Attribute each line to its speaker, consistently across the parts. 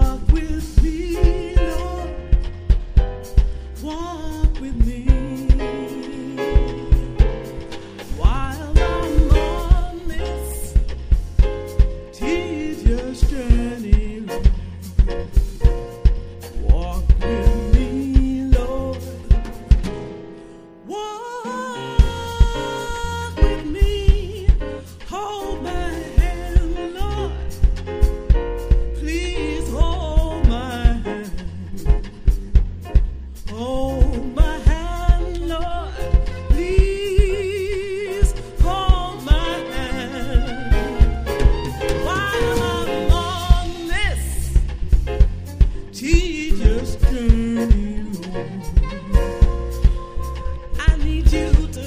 Speaker 1: Walk with me,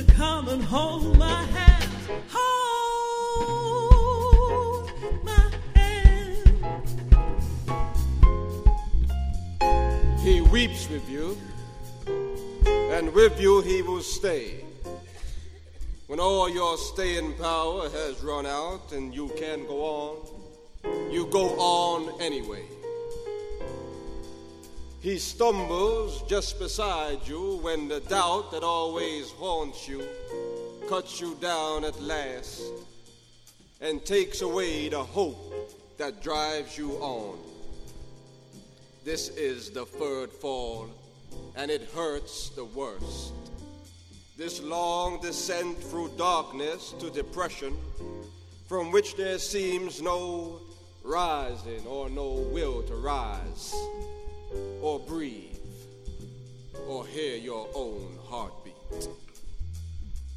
Speaker 1: come and hold my hand. Hold my hand.
Speaker 2: He weeps with you, and with you he will stay. When all your staying power has run out and you can't go on, you go on anyway. He stumbles just beside you when the doubt that always haunts you cuts you down at last and takes away the hope that drives you on. This is the third fall, and it hurts the worst. This long descent through darkness to depression, from which there seems no rising or no will to rise, or breathe, or hear your own heartbeat.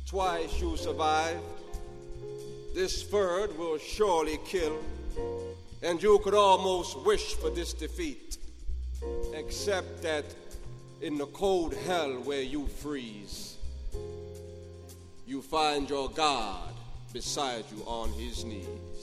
Speaker 2: Twice you survived. This third will surely kill, and you could almost wish for this defeat except that in the cold hell where you freeze, you find your God beside you on his knees.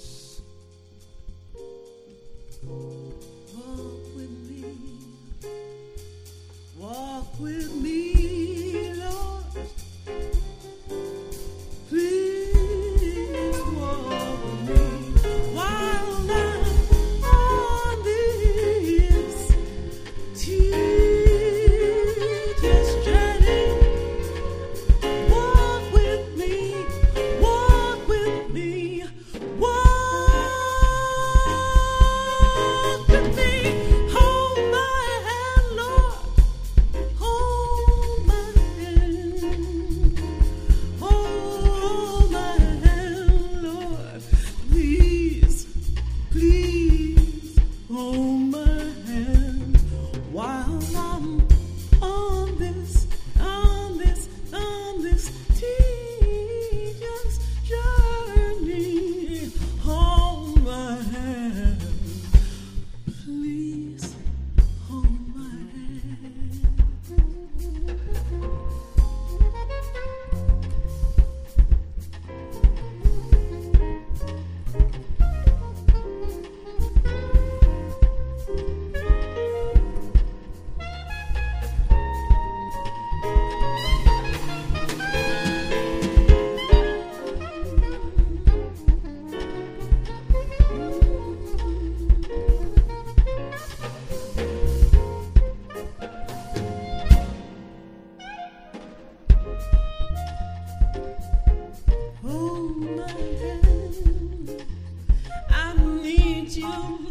Speaker 1: you.